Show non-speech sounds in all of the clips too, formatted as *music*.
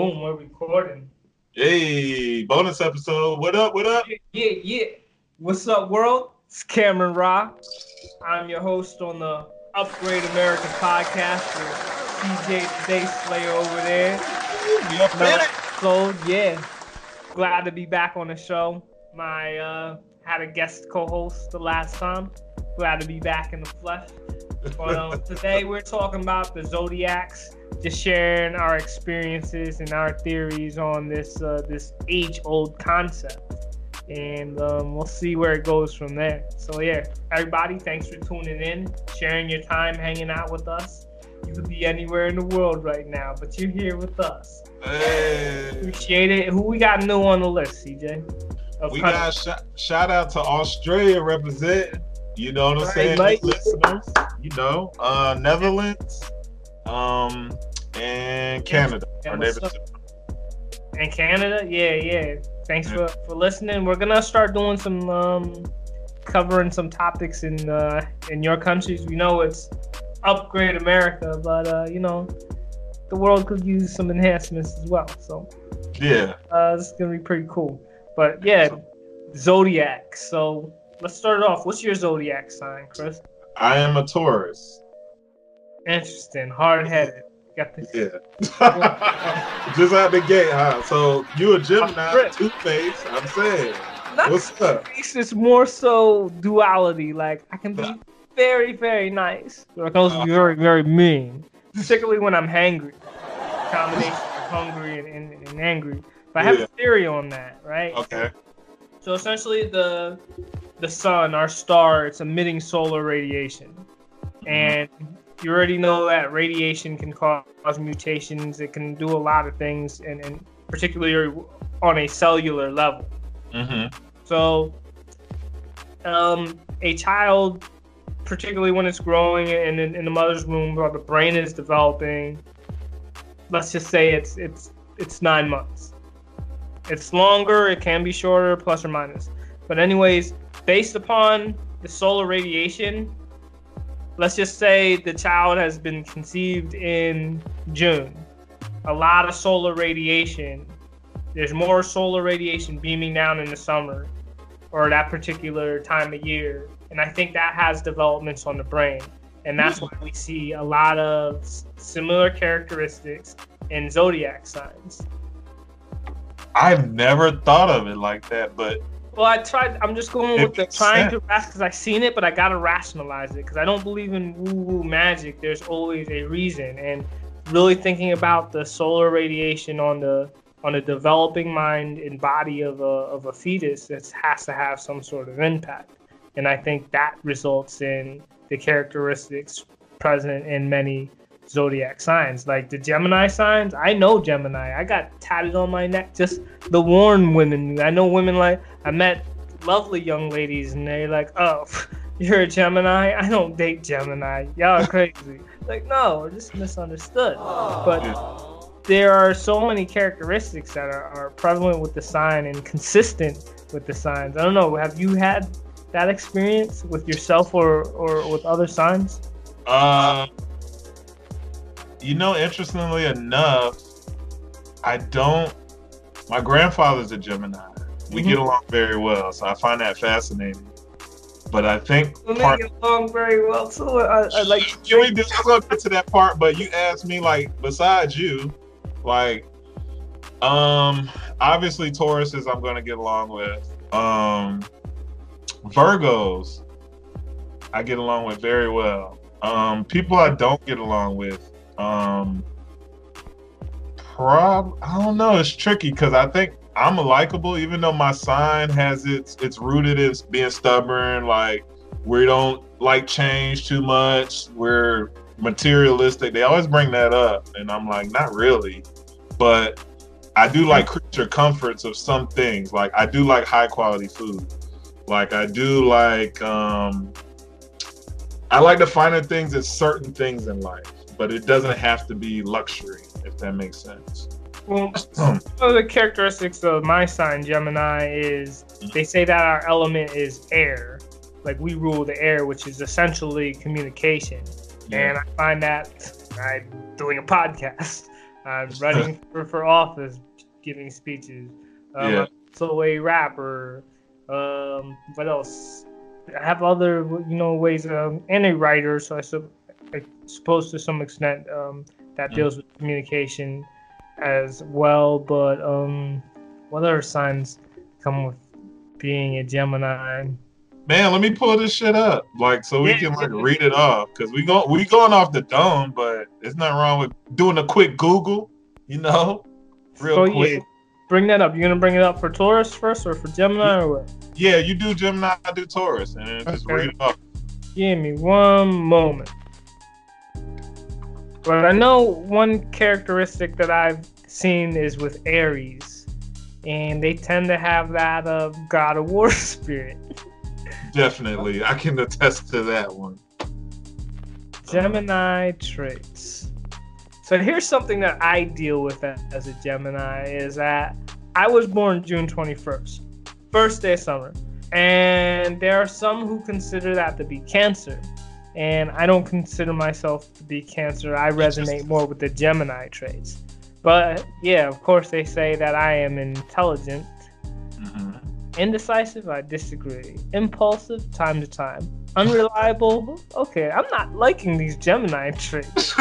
Boom, we're recording. Hey, bonus episode. What up? What up? Yeah, yeah. What's up, world? It's Cameron Rock. I'm your host on the Upgrade America podcast with CJ Day Slayer over there. We up in Another yeah. Glad to be back on the show. My uh had a guest co-host the last time. Glad to be back in the flesh. But um, today we're talking about the zodiacs, just sharing our experiences and our theories on this uh, this age-old concept, and um, we'll see where it goes from there. So yeah, everybody, thanks for tuning in, sharing your time, hanging out with us. You could be anywhere in the world right now, but you're here with us. Hey. Appreciate it. Who we got new on the list, CJ? We country- got sh- shout out to Australia represent. You know what I'm saying? mate. Listeners, you know, uh, Netherlands, um, and Canada. Yeah, Our what's neighbors. in Canada. Yeah, yeah. Thanks Yeah. for, for listening. We're gonna start doing some um, covering some topics in uh, in your countries. We know it's upgrade America, but uh, you know the world could use some enhancements as well. So Yeah. uh, this is gonna be pretty cool. But yeah, zodiac. So let's start it off. What's your zodiac sign, Chris? I am a Taurus. Interesting, hard headed. Got the Yeah. *laughs* Just out the gate, huh? So you a Gemini, two face. I'm saying. Not What's up? It's more so duality. Like I can be very, very nice, but I can also be very, very mean. Particularly when I'm hangry. Combination of *laughs* hungry and, and, and angry. But I have Yeah. a theory on that, right? Okay. So essentially, the the sun, our star, it's emitting solar radiation, and you already know that radiation can cause mutations. It can do a lot of things, and, and particularly on a cellular level. Mm-hmm. So, um, a child, particularly when it's growing in, in, in the mother's womb, while the brain is developing, let's just say it's it's it's nine months. It's longer. It can be shorter, plus or minus. But anyways, based upon the solar radiation, let's just say the child has been conceived in June. A lot of solar radiation there's more solar radiation beaming down in the summer or that particular time of year. And I think that has developments on the brain. And that's hmm. why we see a lot of similar characteristics in zodiac signs. I've never thought of it like that, but Well, I tried, I'm just going with the trying to ras because I've seen it, but I got to rationalize it because I don't believe in woo woo magic. There's always a reason. And really thinking about the solar radiation on the on the developing mind and body of a, of a fetus it has to have some sort of impact and i think that results in the characteristics present in many zodiac signs like the gemini signs. I know gemini. I got tatted on my neck just the warn women. I know women like i met lovely young ladies and they're like oh *laughs* you're a gemini? I don't date gemini. Y'all are crazy. Like no we're just misunderstood. But there are so many characteristics that are, are prevalent with the sign and consistent with the signs. I don't know. Have you had that experience with yourself or, or with other signs? Um, you know, interestingly enough, I don't. My grandfather's a Gemini. We Mhm. get along very well, so I find that fascinating. But I think We part. get along very well too. I, I like. Can we I'm gonna get to that part? But you asked me like, besides you, like, um, obviously Tauruses I'm gonna get along with. Um, Virgos, I get along with very well. Um, people I don't get along with, um, prob I don't know. It's tricky because I think I'm likable, even though my sign has its it's rooted in being stubborn. Like we don't like change too much. We're materialistic. They always bring that up, and I'm like, not really, but I do like creature comforts of some things. Like I do like high quality food. Like I do like um I like the finer things in certain things in life, but it doesn't have to be luxury, if that makes sense. Well, *clears throat* one of the characteristics of my sign, Gemini, is they say that our element is air. Like we rule the air, which is essentially communication. And I find that I'm doing a podcast. *laughs* I'm *laughs* running for, for office, giving speeches. Um, Yeah. I'm a rapper. Um, what else? I have other, you know, ways. Um, and a writer, so I, sup- I suppose to some extent um, that Mhm. deals with communication as well. But um, what other signs come with being a Gemini? Man, let me pull this shit up, like, so we Yeah, can like read it off, cause we go we going off the dome, but it's nothing wrong with doing a quick Google, you know, real So, yeah, quick. bring that up. You gonna bring it up for Taurus first, or for Gemini, or what? Yeah, you do Gemini, I do Taurus, and then just Okay. read it off. Give me one moment. But I know one characteristic that I've seen is with Aries, and they tend to have that of God of War *laughs* spirit. Definitely, I can attest to that one. Gemini traits. So here's something that I deal with as a Gemini is that I was born June 21st, first day of summer. And there are some who consider that to be Cancer. And I don't consider myself to be Cancer. I resonate more with the Gemini traits. But yeah, of course, they say that I am intelligent. Mhm. Indecisive, I disagree. Impulsive, time to time. Unreliable, okay, I'm not liking these Gemini traits. *laughs*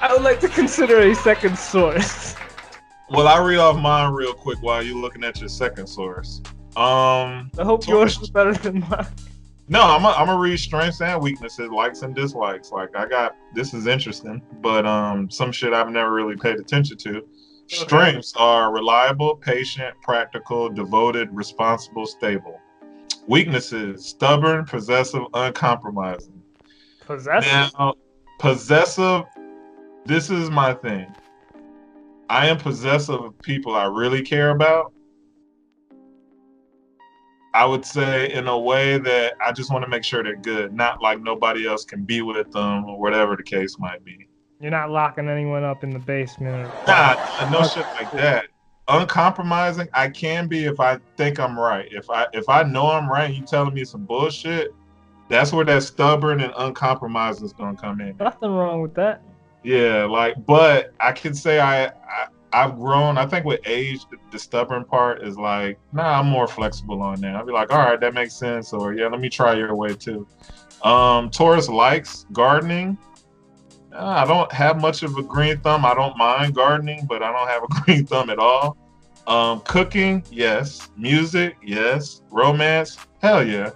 I would like to consider a second source. well, I read off mine real quick while you're looking at your second source. Um, I hope yours is better than mine. No, I'm a, I'm gonna read strengths and weaknesses, likes and dislikes. Like I got this is interesting, but um, some shit I've never really paid attention to. Strengths are reliable, patient, practical, devoted, responsible, stable. Weaknesses: stubborn, possessive, uncompromising. Possessive. Now, possessive. This is my thing. I am possessive of people I really care about. I would say in a way that I just want to make sure they're good, not like nobody else can be with them or whatever the case might be. You're not locking anyone up in the basement. Or... Nah, uh, no shit like that. Uncompromising, I can be if I think I'm right. If I if I know I'm right, you telling me some bullshit. That's where that stubborn and uncompromising is gonna come in. Nothing wrong with that. Yeah, like, but I can say I, I I've grown. I think with age, the, the stubborn part is like, nah, I'm more flexible on that. I'll be like, all right, that makes sense, or yeah, let me try your way too. Um, Taurus likes gardening. Uh, I don't have much of a green thumb. I don't mind gardening, but I don't have a *laughs* green thumb at all. Um, cooking, yes. Music, yes. Romance, hell yeah.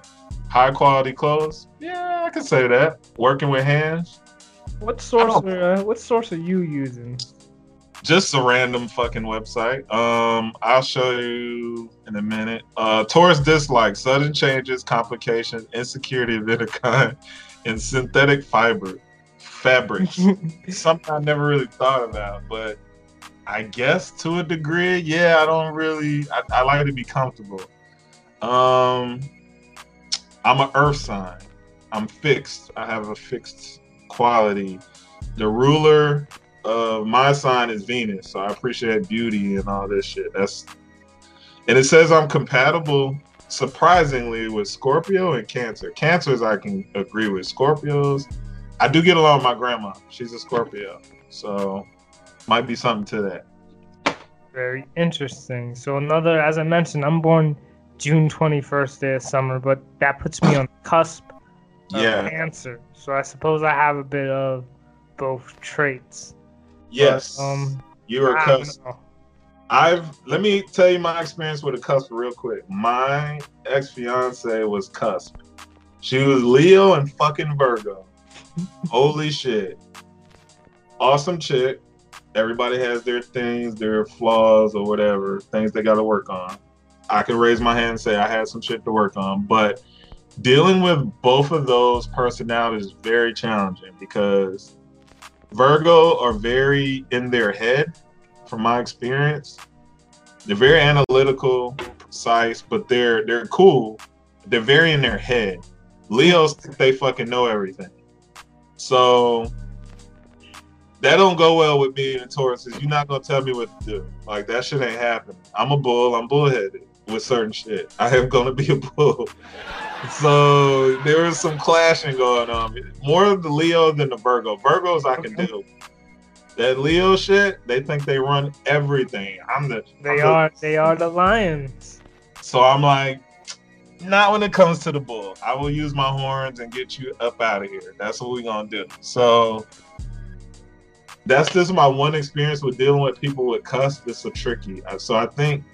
High quality clothes, yeah, I can say that. Working with hands, What source? Are, uh, what source are you using? Just a random fucking website. Um, I'll show you in a minute. Uh, Taurus dislike sudden changes, complications, insecurity of any *laughs* kind, and synthetic fiber fabrics. *laughs* Something I never really thought about, but I guess to a degree, yeah. I don't really. I, I like to be comfortable. Um, I'm an Earth sign. I'm fixed. I have a fixed quality. The ruler of my sign is Venus, so I appreciate beauty and all this shit. That's and it says I'm compatible surprisingly with Scorpio and Cancer. Cancers I can agree with. Scorpios, I do get along with my grandma. She's a Scorpio, so might be something to that. Very interesting. So another, as I mentioned, I'm born June 21st day of summer, but that puts me on the cusp of Yeah. Cancer. So I suppose I have a bit of both traits. Yes, But, um, you don't cusp. I've let me tell you my experience with a cusp real quick. My ex fiance was cusp. She was Leo and fucking Virgo. Holy shit. Awesome chick. Everybody has their things, their flaws or whatever, things they gotta work on. I can raise my hand and say I had some shit to work on, but dealing with both of those personalities is very challenging because Virgo are very in their head from my experience. They're very analytical, precise, but they're they're cool. They're very in their head. Leos think they fucking know everything. So that don't go well with me and Taurus. You're not gonna tell me what to do. Like that shit ain't happening. I'm a bull. I'm bullheaded. With certain shit. I am gonna be a bull. So there is some clashing going on. More of the Leo than the Virgo. Virgos I can do. That Leo shit, they think they run everything. I'm the They I'm are the, they are the lions. so I'm like, not when it comes to the bull. I will use my horns and get you up out of here. That's what we're gonna do. So that's just my one experience with dealing with people with cusp. It's so tricky. Uh, So I think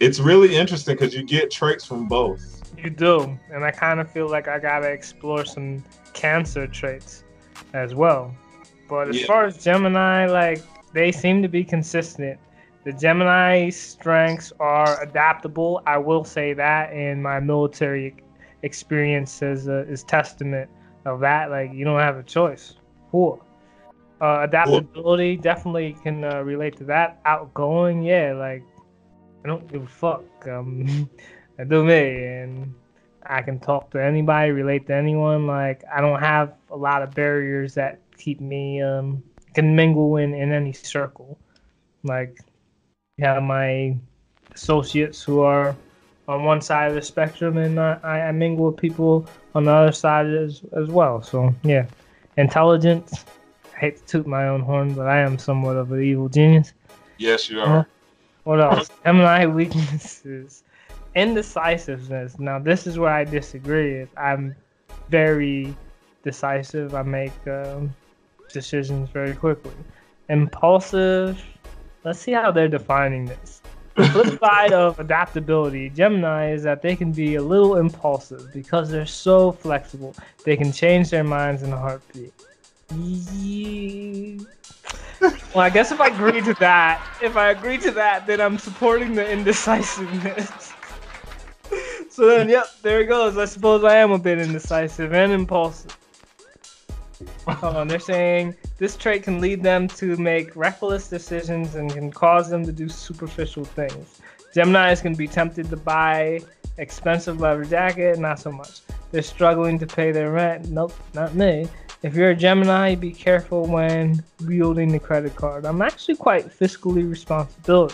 it's really interesting because you get traits from both. You do, and I kind of feel like I gotta explore some Cancer traits as well. But as Yeah. far as Gemini, like they seem to be consistent. The Gemini strengths are adaptable. I will say that, and my military experience is uh, is testament of that. Like you don't have a choice. Cool. Uh, adaptability definitely can uh, relate to that. Outgoing, yeah, like I don't give a fuck. Um, *laughs* I do me, and I can talk to anybody, relate to anyone. Like I don't have a lot of barriers that keep me um can mingle in in any circle. Like you have my associates who are on one side of the spectrum, and I, I mingle with people on the other side as as well. So yeah, intelligence. I hate to toot my own horn, but I am somewhat of an evil genius. Yes, you are. What else? Gemini weaknesses. Indecisiveness. Now, this is where I disagree. I'm very decisive. I make um, decisions very quickly. Impulsive. Let's see how they're defining this. The flip *laughs* side of adaptability, Gemini, is that they can be a little impulsive because they're so flexible. They can change their minds in a heartbeat. Yeah. Well, I guess if I agree to that, if I agree to that, then I'm supporting the indecisiveness. *laughs* so then, yep, there it goes. I suppose I am a bit indecisive and impulsive. Hold on, they're saying this trait can lead them to make reckless decisions and can cause them to do superficial things. Geminis can be tempted to buy expensive leather jacket, not so much. They're struggling to pay their rent. Nope, not me. If you're a Gemini, be careful when wielding the credit card. I'm actually quite fiscally responsible.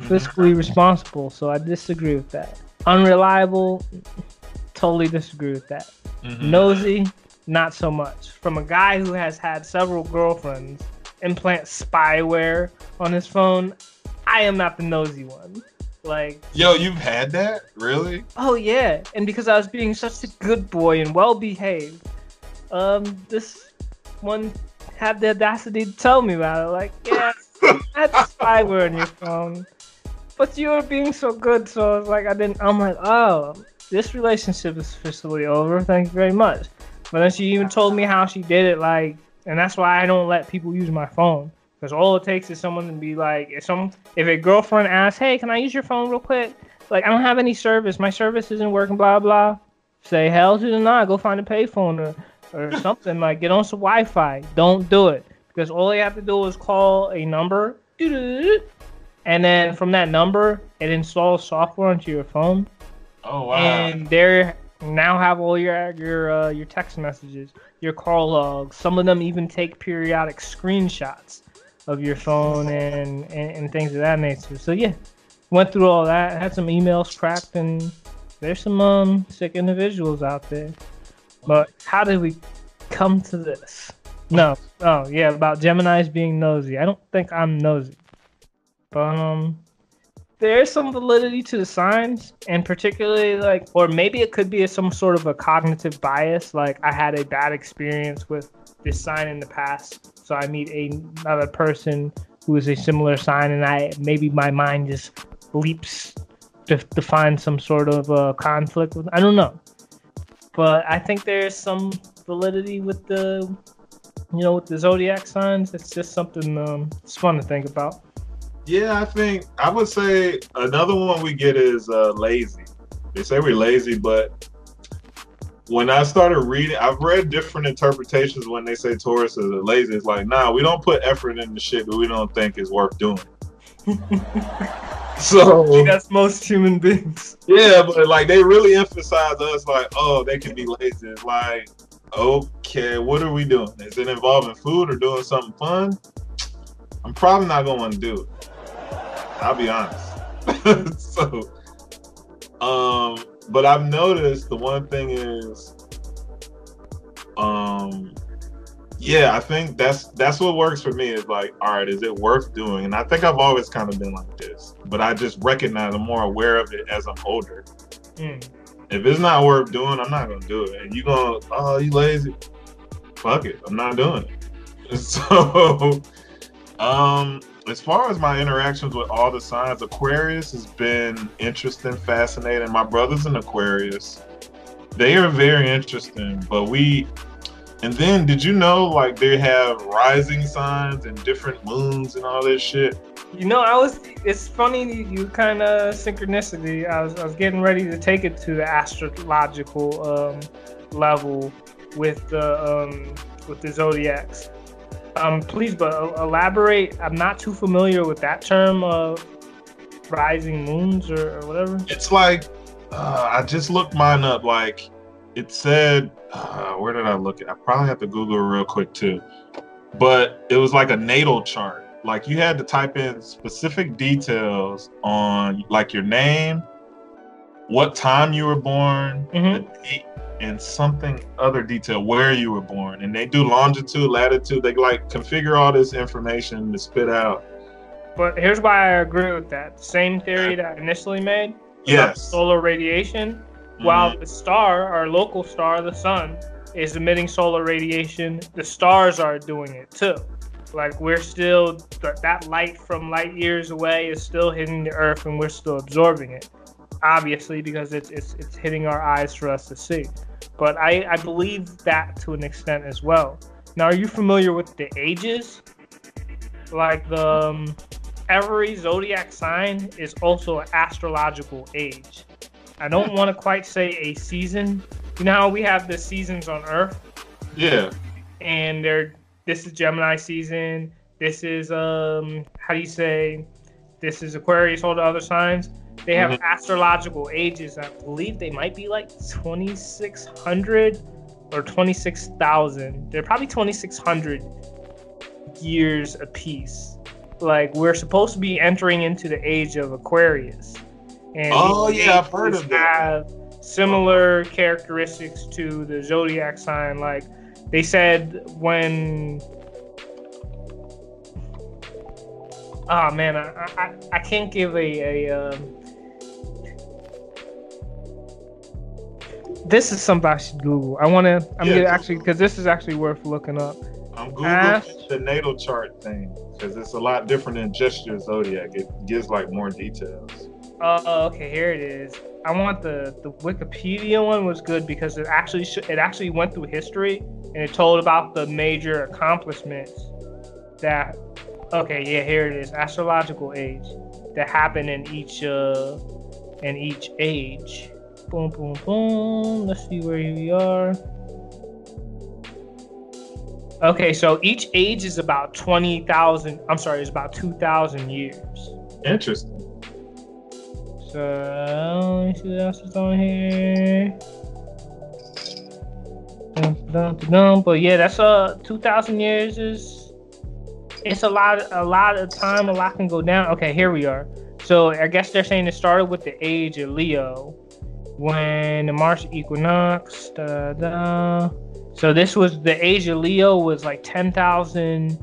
Fiscally responsible, so I disagree with that. Unreliable, totally disagree with that. Mhm. Nosy, not so much. From a guy who has had several girlfriends implant spyware on his phone, I am not the nosy one. Like, Yo, you've had that? Really? oh yeah, and because I was being such a good boy and well behaved, um, this one had the audacity to tell me about it. Like, yeah, I had spyware on your phone, but you were being so good, so I was like, I didn't. I'm like, oh, this relationship is officially over. Thank you very much. But then she even told me how she did it, like, and that's why I don't let people use my phone. Because all it takes is someone to be like, if some, if a girlfriend asks, "Hey, can I use your phone real quick?" Like, I don't have any service. My service isn't working. Blah blah. Say hell to the nah. Go find a payphone or or *laughs* something. like, get on some Wi-Fi. Don't do it because all you have to do is call a number, *laughs* and then from that number, it installs software onto your phone Oh wow. and they now have all your your uh, your text messages, your call logs. Some of them even take periodic screenshots of your phone and, and, and things of that nature. So yeah, went through all that. Had some emails cracked, and there's some um sick individuals out there. But how did we come to this? No, oh yeah, about Gemini's being nosy. I don't think I'm nosy, but um, there's some validity to the signs, and particularly like, or maybe it could be some sort of a cognitive bias. Like I had a bad experience with this sign in the past, so I meet another person who is a similar sign, and I maybe my mind just leaps to, to find some sort of uh, conflict with. I don't know, but I think there's some validity with the, you know, with the zodiac signs. It's just something um, it's fun to think about. Yeah, I think I would say another one we get is uh, lazy. They say we're lazy, but when I started reading, I've read different interpretations when they say Taurus is lazy. It's like, nah, we don't put effort into shit that we don't think is worth doing. *laughs* so That's most human beings. yeah, but like they really emphasize us like, oh, they can be lazy. It's like, okay, what are we doing? Is it involving food or doing something fun? I'm probably not gonna want to do it. I'll be honest. *laughs* so, um, but I've noticed the one thing is, um, yeah, I think that's that's what works for me. Is like, all right, is it worth doing? And I think I've always kind of been like this, but I just recognize I'm more aware of it as I'm older. Mm. If it's not worth doing, I'm not gonna do it. And you gonna, oh, you lazy? Fuck it, I'm not doing it. *laughs* So, um, as far as my interactions with all the signs, Aquarius has been interesting, fascinating. My brother's an Aquarius. They are very interesting, but we and then did you know like they have rising signs and different moons and all this shit? You know, I was. It's funny you kind of synchronicity. I was, I was getting ready to take it to the astrological um, level with the um, with the zodiacs. Um, please, but elaborate. I'm not too familiar with that term of rising moons or, or whatever. It's like uh, I just looked mine up. Like it said, uh, where did I look at? I probably have to Google it real quick too. But it was like a natal chart. Like you had to type in specific details on like your name, what time you were born, mm-hmm. the date, and something other detail where you were born. And they do longitude, latitude. They like configure all this information to spit out. But here's why I agree with that. Same theory that I initially made. Yes. Solar radiation. Mm-hmm. While the star, our local star, the sun, is emitting solar radiation, the stars are doing it too. Like we're still that light from light years away is still hitting the earth and we're still absorbing it obviously because it's it's, it's hitting our eyes for us to see. But I, I believe that to an extent as well. Now, are you familiar with the ages? Like the um, every zodiac sign is also an astrological age. I don't want to quite say a season. You know how we have the seasons on Earth? Yeah. And they're this is Gemini season. This is um how do you say? This is Aquarius. All the other signs they have mm-hmm. astrological ages. I believe they might be like 2,600 or 26,000. They're probably 2,600 years apiece. Like we're supposed to be entering into the age of Aquarius. And oh yeah, I've heard of that. Similar characteristics to the zodiac sign. Like they said when oh man, I, I, I can't give a, a um, This is something I should Google. I want to. I'm yeah, gonna actually because this is actually worth looking up. I'm googling the natal chart thing because it's a lot different than just your zodiac. It gives like more details. Oh, okay. Here it is. I want the the Wikipedia one was good because it actually sh- it actually went through history and it told about the major accomplishments that. Okay, yeah, here it is. Astrological age that happened in each uh in each age. Boom, boom, boom. Let's see where we are. Okay, so each age is about 20,000. I'm sorry, it's about 2,000 years. Interesting. So, let me see what else is on here. Dun, dun, dun, but yeah, that's uh 2,000 years is it's a lot a lot of time. A lot can go down. Okay, here we are. So I guess they're saying it started with the age of Leo, when the March equinox. Da, da. So this was the age of Leo was like 10,000,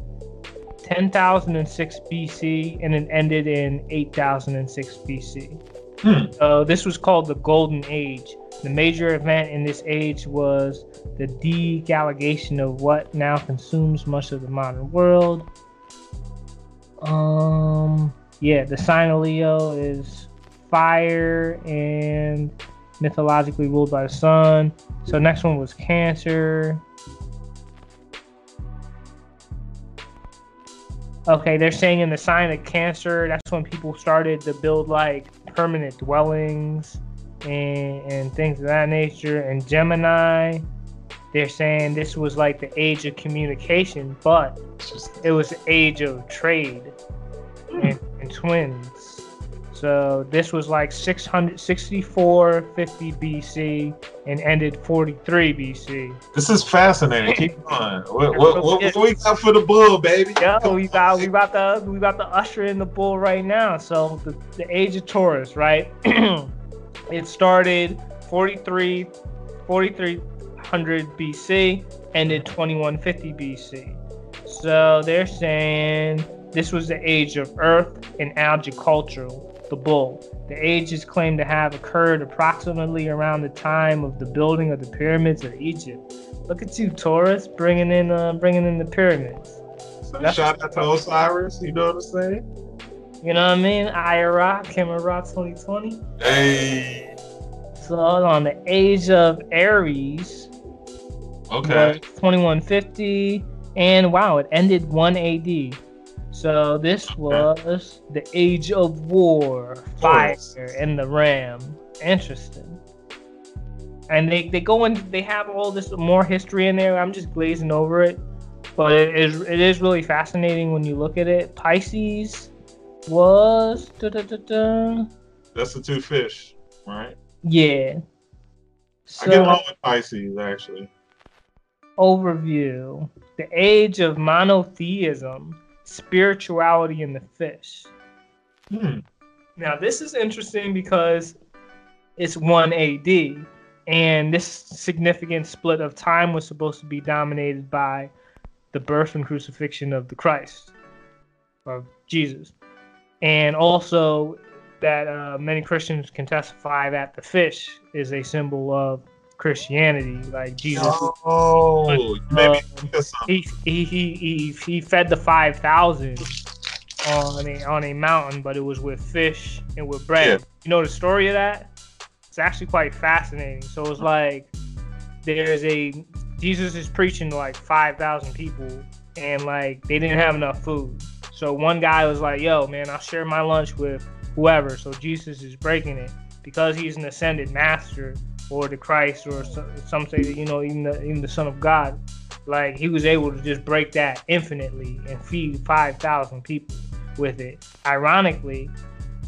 10,006 BC, and it ended in 8,006 BC. Hmm. So this was called the Golden Age. The major event in this age was the degallagation of what now consumes much of the modern world. Um, yeah, the sign of Leo is fire and mythologically ruled by the sun. So next one was Cancer. Okay, they're saying in the sign of Cancer, that's when people started to build like permanent dwellings and, and things of that nature. And Gemini, they're saying this was like the age of communication, but it was the age of trade and, and twins. So this was like 664 50 BC and ended 43 BC. This is fascinating. Keep *laughs* going. What, what, what, what we got for the bull, baby? Yeah, we got we about to we about to usher in the bull right now. So the, the age of Taurus, right? *clears throat* it started 43 4300 BC, ended 2150 BC. So they're saying this was the age of earth and agriculture, the bull. The age is claimed to have occurred approximately around the time of the building of the pyramids of Egypt. Look at you, Taurus, bringing in uh, bringing in the pyramids. So shout out to Osiris. You know what I'm saying? You know what I mean? IRA, Camera 2020. Hey. So on the age of Aries. Okay. 2150, and wow, it ended 1 AD. So this was the Age of War, Fire, and the Ram. Interesting. And they, they go in, they have all this more history in there. I'm just glazing over it, but it is it is really fascinating when you look at it. Pisces was da, da, da, that's the two fish, right? Yeah. So, I get along with Pisces actually. Overview: The age of monotheism spirituality in the fish. Hmm. Now, this is interesting because it's 1 AD, and this significant split of time was supposed to be dominated by the birth and crucifixion of the Christ, of Jesus. And also that uh, many Christians can testify that the fish is a symbol of Christianity. Like Jesus. Oh, maybe um, he, he he he he fed the five thousand on a on a mountain, but it was with fish and with bread. Yeah. You know the story of that? It's actually quite fascinating. So it's like there's a Jesus is preaching to like five thousand people, and like they didn't have enough food. So one guy was like, "Yo, man, I'll share my lunch with whoever." So Jesus is breaking it because he's an ascended master or the Christ, or some say that you know even the even the Son of God, like he was able to just break that infinitely and feed five thousand people with it. Ironically,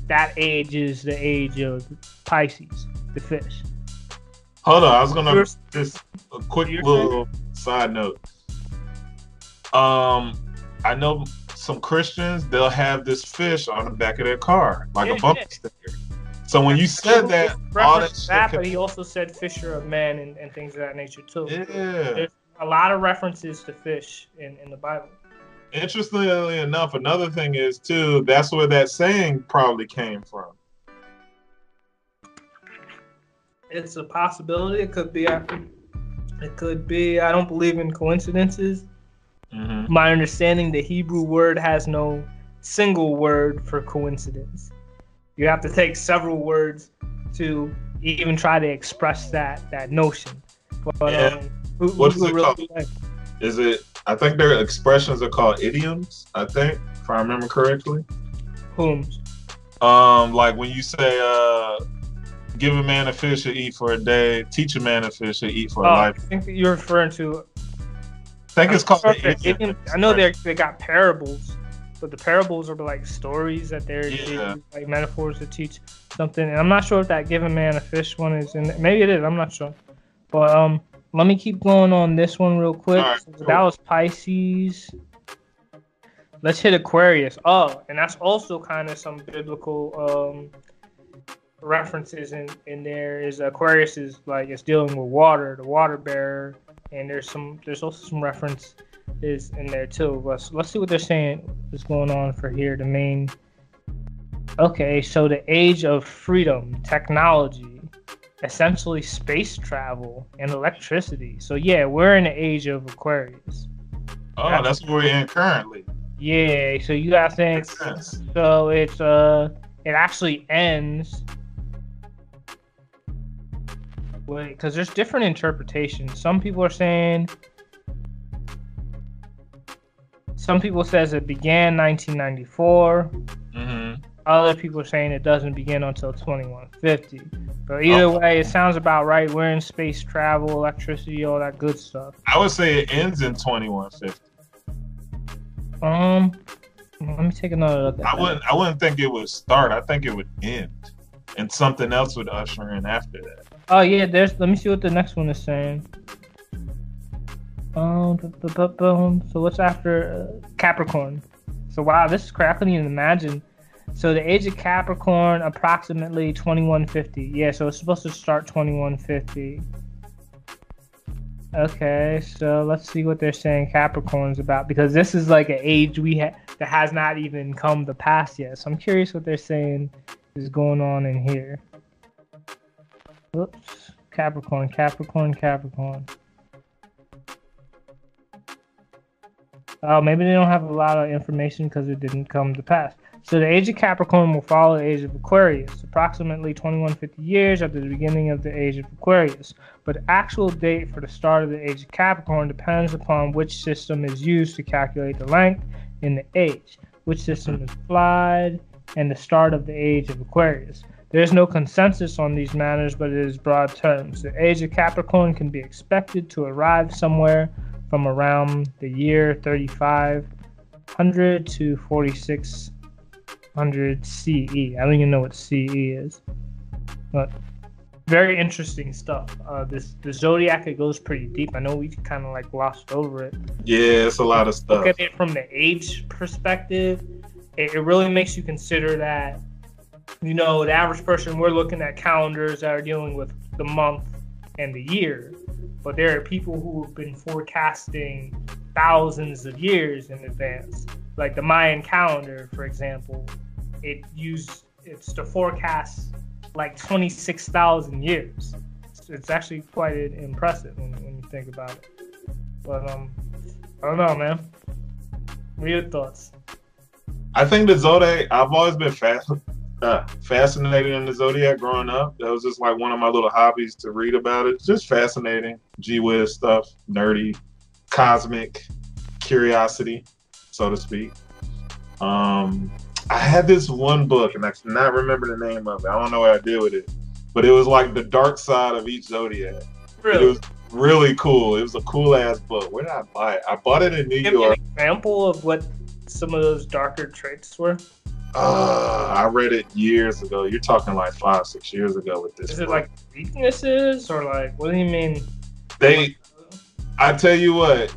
that age is the age of Pisces, the fish. Hold on, I was gonna just a quick little side note. Um, I know some Christians they'll have this fish on the back of their car, like yeah, a bumper yeah. sticker. So when you said that, all that, that but he also said fisher of men and, and things of that nature too. Yeah. There's a lot of references to fish in, in the Bible. Interestingly enough, another thing is too, that's where that saying probably came from. It's a possibility. It could be. It could be. I don't believe in coincidences. Mm-hmm. My understanding, the Hebrew word has no single word for coincidence. You have to take several words to even try to express that that notion. But, yeah. Um, who, What's who it really called? Is it? I think their expressions are called idioms. I think, if I remember correctly. Whom? Um, like when you say, uh, "Give a man a fish to eat for a day, teach a man a fish to eat for a oh, life." I think you're referring to. I think it's called. Idiom. I know they they got parables but the parables are like stories that they're yeah. like metaphors to teach something. And I'm not sure if that given man a fish one is in. There. Maybe it is. I'm not sure. But um, let me keep going on this one real quick. Right, cool. That was Pisces. Let's hit Aquarius. Oh, and that's also kind of some biblical um references in in there. Is Aquarius is like it's dealing with water, the water bearer, and there's some there's also some reference is in there too. Let's let's see what they're saying. What's going on for here? The main. Okay, so the age of freedom, technology, essentially space travel and electricity. So yeah, we're in the age of Aquarius. Oh, that's, that's where we're in currently. Yeah, so you gotta think. So it's uh, it actually ends. Wait, because there's different interpretations. Some people are saying some people says it began 1994. Mm-hmm. Other people are saying it doesn't begin until 2150. But either oh. way, it sounds about right. We're in space travel, electricity, all that good stuff. I would say it ends in 2150. Um, Let me take another look. I wouldn't. I wouldn't think it would start. I think it would end, and something else would usher in after that. Oh yeah, there's. Let me see what the next one is saying. Um, so what's after uh, Capricorn? So wow, this is crazy. I couldn't even imagine. So the age of Capricorn, approximately 2150. Yeah, so it's supposed to start 2150. Okay, so let's see what they're saying Capricorn's about because this is like an age we ha- that has not even come to pass yet. So I'm curious what they're saying is going on in here. Oops, Capricorn, Capricorn, Capricorn. Oh, maybe they don't have a lot of information because it didn't come to pass. So the age of Capricorn will follow the age of Aquarius, approximately 2150 years after the beginning of the age of Aquarius. But the actual date for the start of the age of Capricorn depends upon which system is used to calculate the length in the age, which system is applied, and the start of the age of Aquarius. There is no consensus on these matters, but it is broad terms. The age of Capricorn can be expected to arrive somewhere from around the year 3500 to 4600 CE. I don't even know what CE is, but very interesting stuff. Uh, this the zodiac it goes pretty deep. I know we kind of like glossed over it. Yeah, it's a lot of stuff. Look at it from the age perspective. It, it really makes you consider that. You know, the average person we're looking at calendars that are dealing with the month and the year, but there are people who have been forecasting thousands of years in advance. Like the Mayan calendar, for example, it used it's to forecast like 26,000 years. It's actually quite impressive when, when you think about it. But um, I don't know, man. What are your thoughts? I think the zodiac. I've always been fast, uh, fascinated in the zodiac growing up. That was just like one of my little hobbies to read about it. Just fascinating, gee whiz stuff, nerdy, cosmic curiosity, so to speak. Um, I had this one book, and I cannot remember the name of it. I don't know what I did with it, but it was like the dark side of each zodiac. Really? It was really cool. It was a cool ass book. Where did I buy it? I bought it in New Give York. Example of what some of those darker traits were. Uh, I read it years ago. You're talking like five, six years ago with this. Is it book. like weaknesses or like what do you mean? they? I tell you what,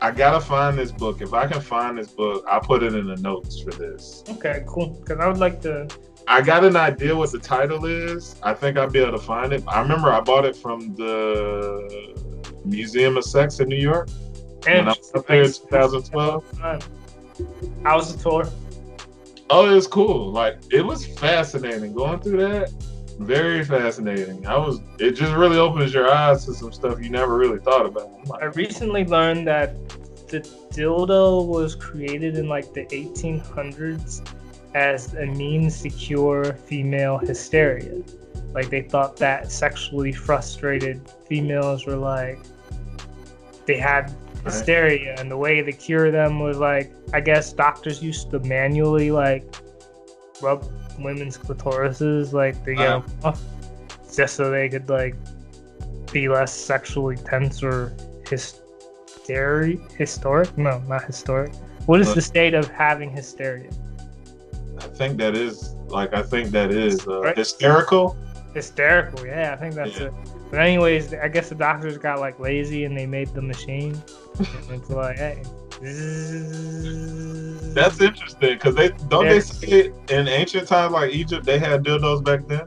I gotta find this book. If I can find this book, I'll put it in the notes for this. Okay, cool. Because I would like to. I got an idea what the title is. I think I'll be able to find it. I remember I bought it from the Museum of Sex in New York And I was up there in 2012. How was the tour? Oh, it was cool. Like it was fascinating going through that. Very fascinating. I was. It just really opens your eyes to some stuff you never really thought about. I'm I recently learned that the dildo was created in like the 1800s as a means to cure female hysteria. Like they thought that sexually frustrated females were like they had hysteria, and the way to cure them was like I guess doctors used to manually like rub women's clitorises like to get Uh. them off, just so they could like be less sexually tense or hysteria historic no not historic what is the state of having hysteria I think that is like I think that is uh, Right. hysterical. hysterical yeah i think that's Yeah. it but anyways i guess the doctors got like lazy and they made the machine *laughs* it's like hey. That's interesting because they don't they say it in ancient times like Egypt they had dildos back then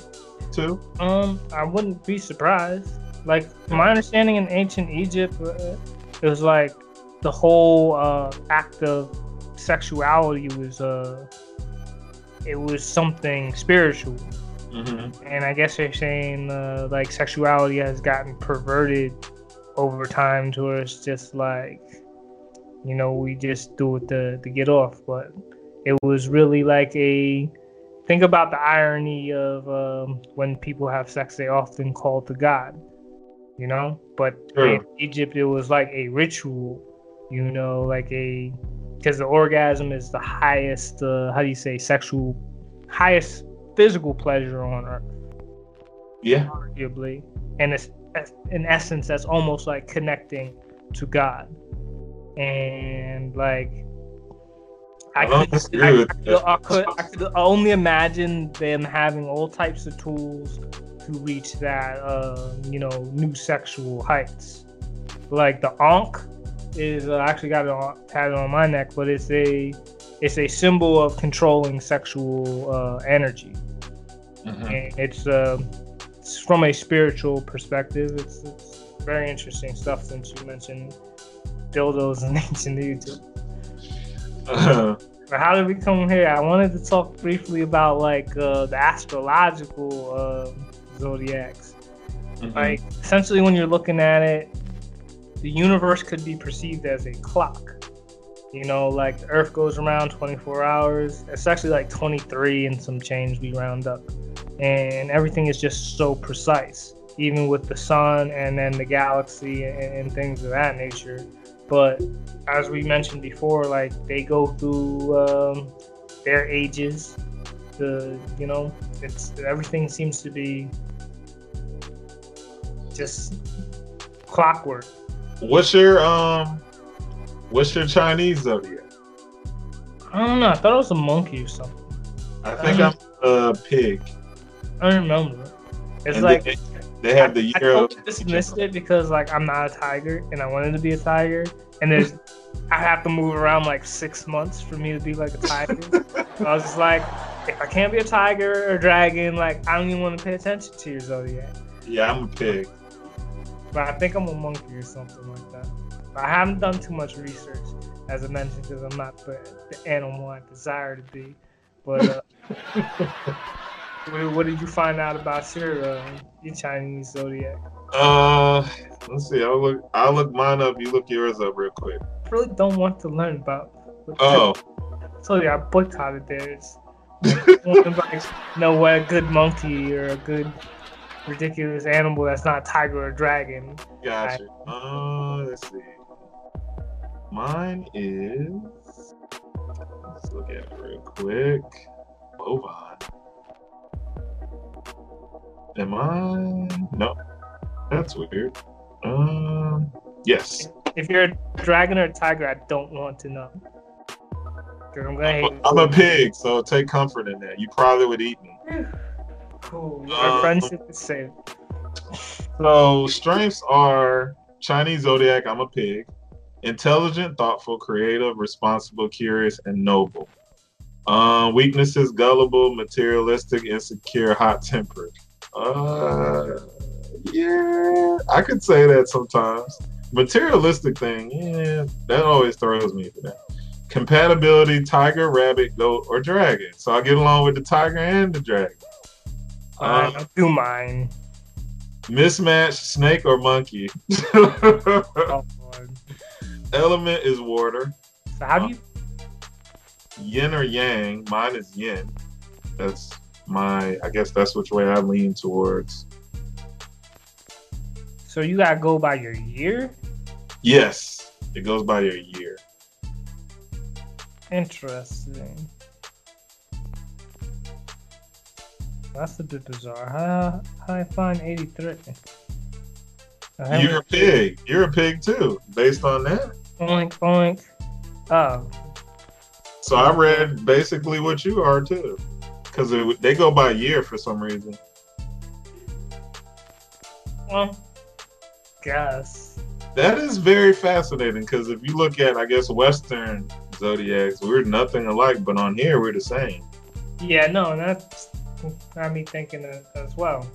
too. Um, I wouldn't be surprised. Like my understanding in ancient Egypt, uh, it was like the whole uh, act of sexuality was uh, it was something spiritual, Mm-hmm. and I guess they're saying uh, like sexuality has gotten perverted over time to where it's just like, you know, we just do it to to get off, but it was really like a think about the irony of um, when people have sex they often call to god you know but Sure. in egypt it was like a ritual you know like a because the orgasm is the highest uh, how do you say sexual highest physical pleasure on earth Yeah. arguably and it's in essence that's almost like connecting to god and like I, could, I, could. I could I could only imagine them having all types of tools to reach that uh, you know new sexual heights. Like the Ankh is uh, I actually got it on, tatted on my neck, but it's a it's a symbol of controlling sexual uh, energy. Mhm. And it's, uh, from a spiritual perspective. It's, it's very interesting stuff since you mentioned dildos *laughs* in ancient *laughs* Egypt. But how did we come here? I wanted to talk briefly about like uh, the astrological uh, zodiacs. Mhm. Like essentially, when you're looking at it, the universe could be perceived as a clock. You know, like the Earth goes around 24 hours. It's actually like 23 and some change we round up, and everything is just so precise. Even with the sun and then the galaxy and, and things of that nature. But as we mentioned before, like they go through um, their ages. The you know, it's everything seems to be just clockwork. What's your um? What's your Chinese zodiac? I don't know. I thought it was a monkey or something. I think Um, I'm a pig. I don't remember. It's And like they, they have the I year of. totally dismissed it because like I'm not a tiger and I wanted to be a tiger, and there's I have to move around like six months for me to be like a tiger. so I was just like, if I can't be a tiger or dragon, like I don't even want to pay attention to your zodiac. Yeah, I'm a pig. But I think I'm a monkey or something like that. But I haven't done too much research, as I mentioned, because I'm not the, the animal I desire to be. But uh, *laughs* what, what did you find out about your uh, your Chinese zodiac? Uh, let's see. I'll look. I'll look mine up. You look yours up real quick. I really don't want to learn about. Oh, So yeah, I. I want to like know what a good monkey or a good ridiculous animal that's not a tiger or a dragon. gotcha. Uh, let's see. Mine is. Let's look at it real quick. Bovine. Am I? No, that's weird. Um, yes. If you're a dragon or a tiger, I don't want to know. I'm gonna hate I'm a, I'm a pig, so take comfort in that. You probably would eat me. Cool. Our Um, friendship is safe. So strengths are Chinese zodiac. I'm a pig. Intelligent, thoughtful, creative, responsible, curious, and noble. Um, weaknesses: gullible, materialistic, insecure, hot-tempered. Uh, yeah, I could say that sometimes. Materialistic thing, yeah, that always throws me for that. Compatibility: tiger, rabbit, goat, or dragon. So I get along with the tiger and the dragon. Fine, Um, I'll do mine. Mismatch, snake or monkey. *laughs* Oh, Element is water. So how do you? Yin or yang. Mine is yin. That's my. I guess that's which way I lean towards. So you gotta go by your year? Yes, it goes by your year. Interesting. That's a bit bizarre. How how I find eighty three? You're a pig. You're a pig too, based on that. Oink oink. Oh, So I read basically what you are too, because they go by year for some reason. well, guess. That is very fascinating because if you look at, I guess, Western zodiacs, we're nothing alike, but on here we're the same. Yeah, no, that's got me thinking as, well.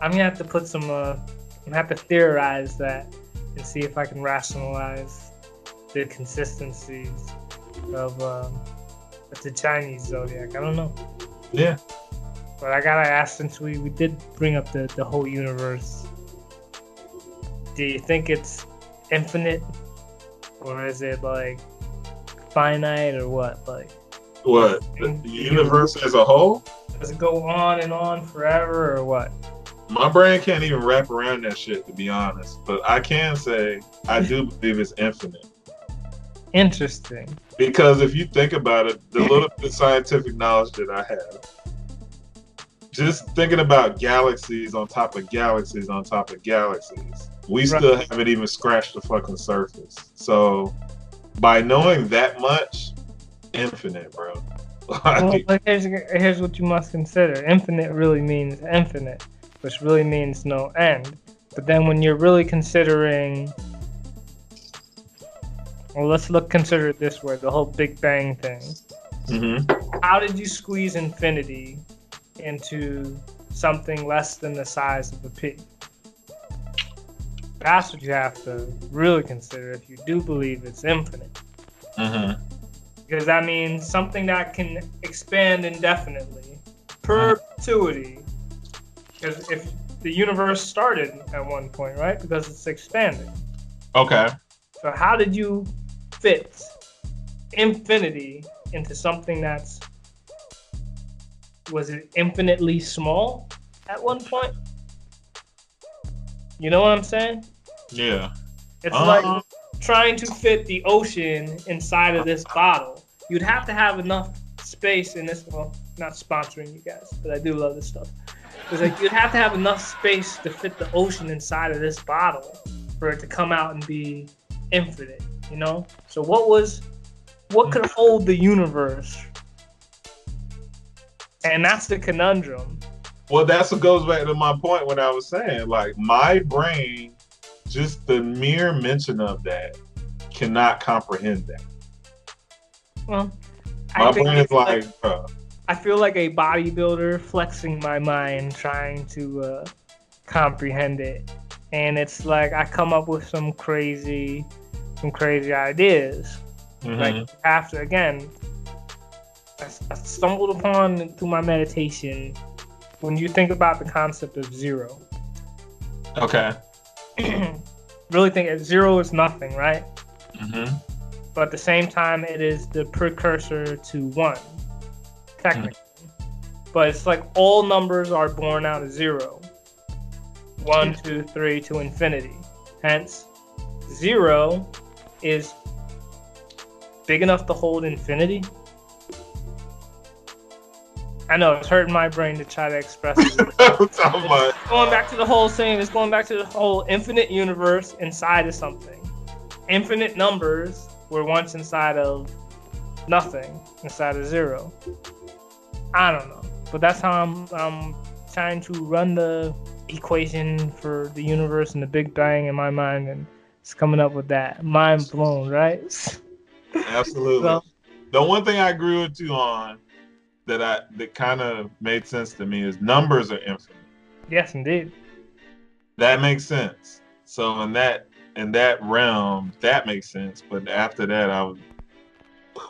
I'm gonna have to put some. Uh, I'm gonna have to theorize that and see if I can rationalize the consistencies of um, the Chinese zodiac. I don't know, Yeah. but I gotta ask since we, we did bring up the, the whole universe. Do you think it's infinite, or is it like finite, or what? Like, What? The, the universe as a whole? does it go on and on forever, or what? My brain can't even wrap around that shit, to be honest. But I can say I do believe it's infinite. Interesting. Because if you think about it, the little bit of scientific knowledge that I have, just thinking about galaxies on top of galaxies on top of galaxies, we Right. still haven't even scratched the fucking surface. So, by knowing that much, infinite, bro. *laughs* well, but here's, here's what you must consider infinite really means infinite, which really means no end. But then when you're really considering, well, let's look consider it this way the whole Big Bang thing. Mm-hmm. How did you squeeze infinity into something less than the size of a pea? That's what you have to really consider if you do believe it's infinite. Mm-hmm. Because that means something that can expand indefinitely, perpetuity. Because if the universe started at one point, right? Because it's expanding. Okay. So how did you fit infinity into something that's was it infinitely small at one point? You know what I'm saying? Yeah. It's Uh-huh. like trying to fit the ocean inside of this bottle. You'd have to have enough space in this. Well, not sponsoring you guys, but I do love this stuff. It's like you'd have to have enough space to fit the ocean inside of this bottle for it to come out and be infinite. You know. So what was, what could hold the universe? And that's the conundrum. Well, that's what goes back to my point when I was saying, like, my brain, just the mere mention of that, cannot comprehend that. Well, My brain is it's like, bro, I feel like a bodybuilder flexing my mind, trying to uh, comprehend it, and it's like I come up with some crazy, some crazy ideas. mhm. Like after again, I, I stumbled upon through my meditation when you think about the concept of zero. okay. *clears throat* really think zero is nothing, right? Mm-hmm. But at the same time, it is the precursor to one, technically. But it's like all numbers are born out of zero. One, two, three to infinity. Hence, zero is big enough to hold infinity. I know it's hurting my brain to try to express it. *laughs* Going back to the whole thing, it's going back to the whole infinite universe inside of something. Infinite numbers were once inside of nothing, inside of zero. I don't know, but that's how I'm, I'm trying to run the equation for the universe and the Big Bang in my mind, and it's coming up with that. Mind blown, right? absolutely. So- the one thing I agree with you on that I that kind of made sense to me is numbers are infinite. yes, indeed. That makes sense. So in that in that realm, that makes sense. But after that, I was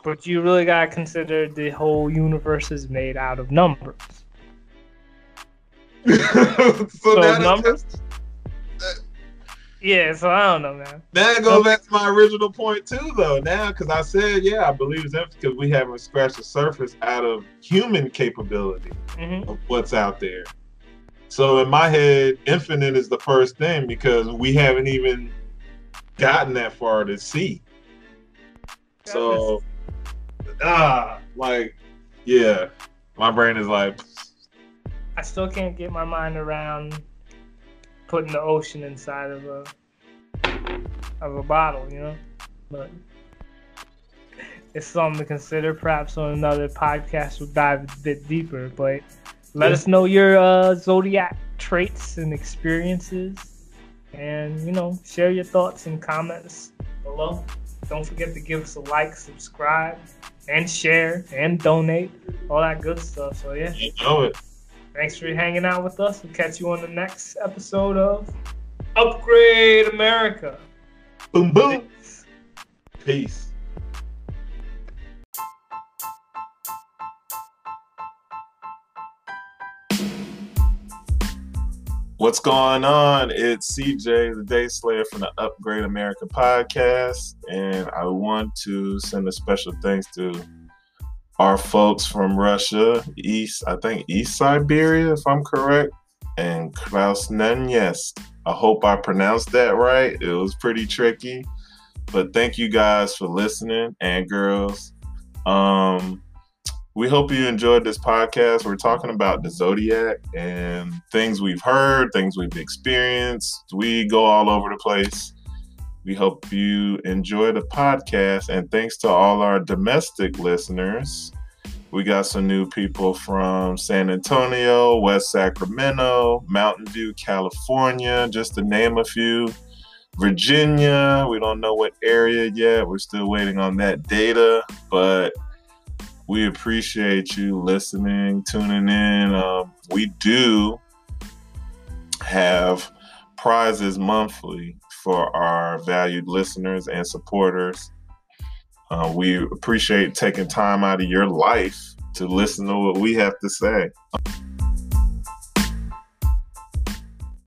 But you really gotta consider the whole universe is made out of numbers. *laughs* so, So numbers- that, Yeah, so I don't know, man. that goes back to my original point too, though. Now, because I said, yeah, I believe it's because we haven't scratched the surface out of human capability hmm of what's out there. So in my head, infinite is the first thing because we haven't even gotten that far to see. So, ah, like, yeah, my brain is like, I still can't get my mind around putting the ocean inside of a of a bottle, you know. But it's something to consider. Perhaps on another podcast, we'll dive a bit deeper. But let Yeah. us know your uh, zodiac traits and experiences, and you know, share your thoughts and comments below. Don't forget to give us a like, subscribe, and share, and donate, all that good stuff. So yeah. you know it. Thanks for hanging out with us. We'll catch you on the next episode of Upgrade America. Boom, boom. Peace. What's going on? It's CJ, the Day Slayer from the Upgrade America podcast, and I want to send a special thanks to our folks from Russia, East, I think East Siberia, if I'm correct, and Krasnoyarsk. I hope I pronounced that right. It was pretty tricky, but thank you guys for listening and girls. Um, we hope you enjoyed this podcast. We're talking about the zodiac and things we've heard, things we've experienced. We go all over the place. We hope you enjoy the podcast. And thanks to all our domestic listeners. We got some new people from San Antonio, West Sacramento, Mountain View, California, just to name a few. Virginia, we don't know what area yet. We're still waiting on that data, but we appreciate you listening, tuning in. Um, we do have prizes monthly for our valued listeners and supporters. Uh, we appreciate taking time out of your life to listen to what we have to say.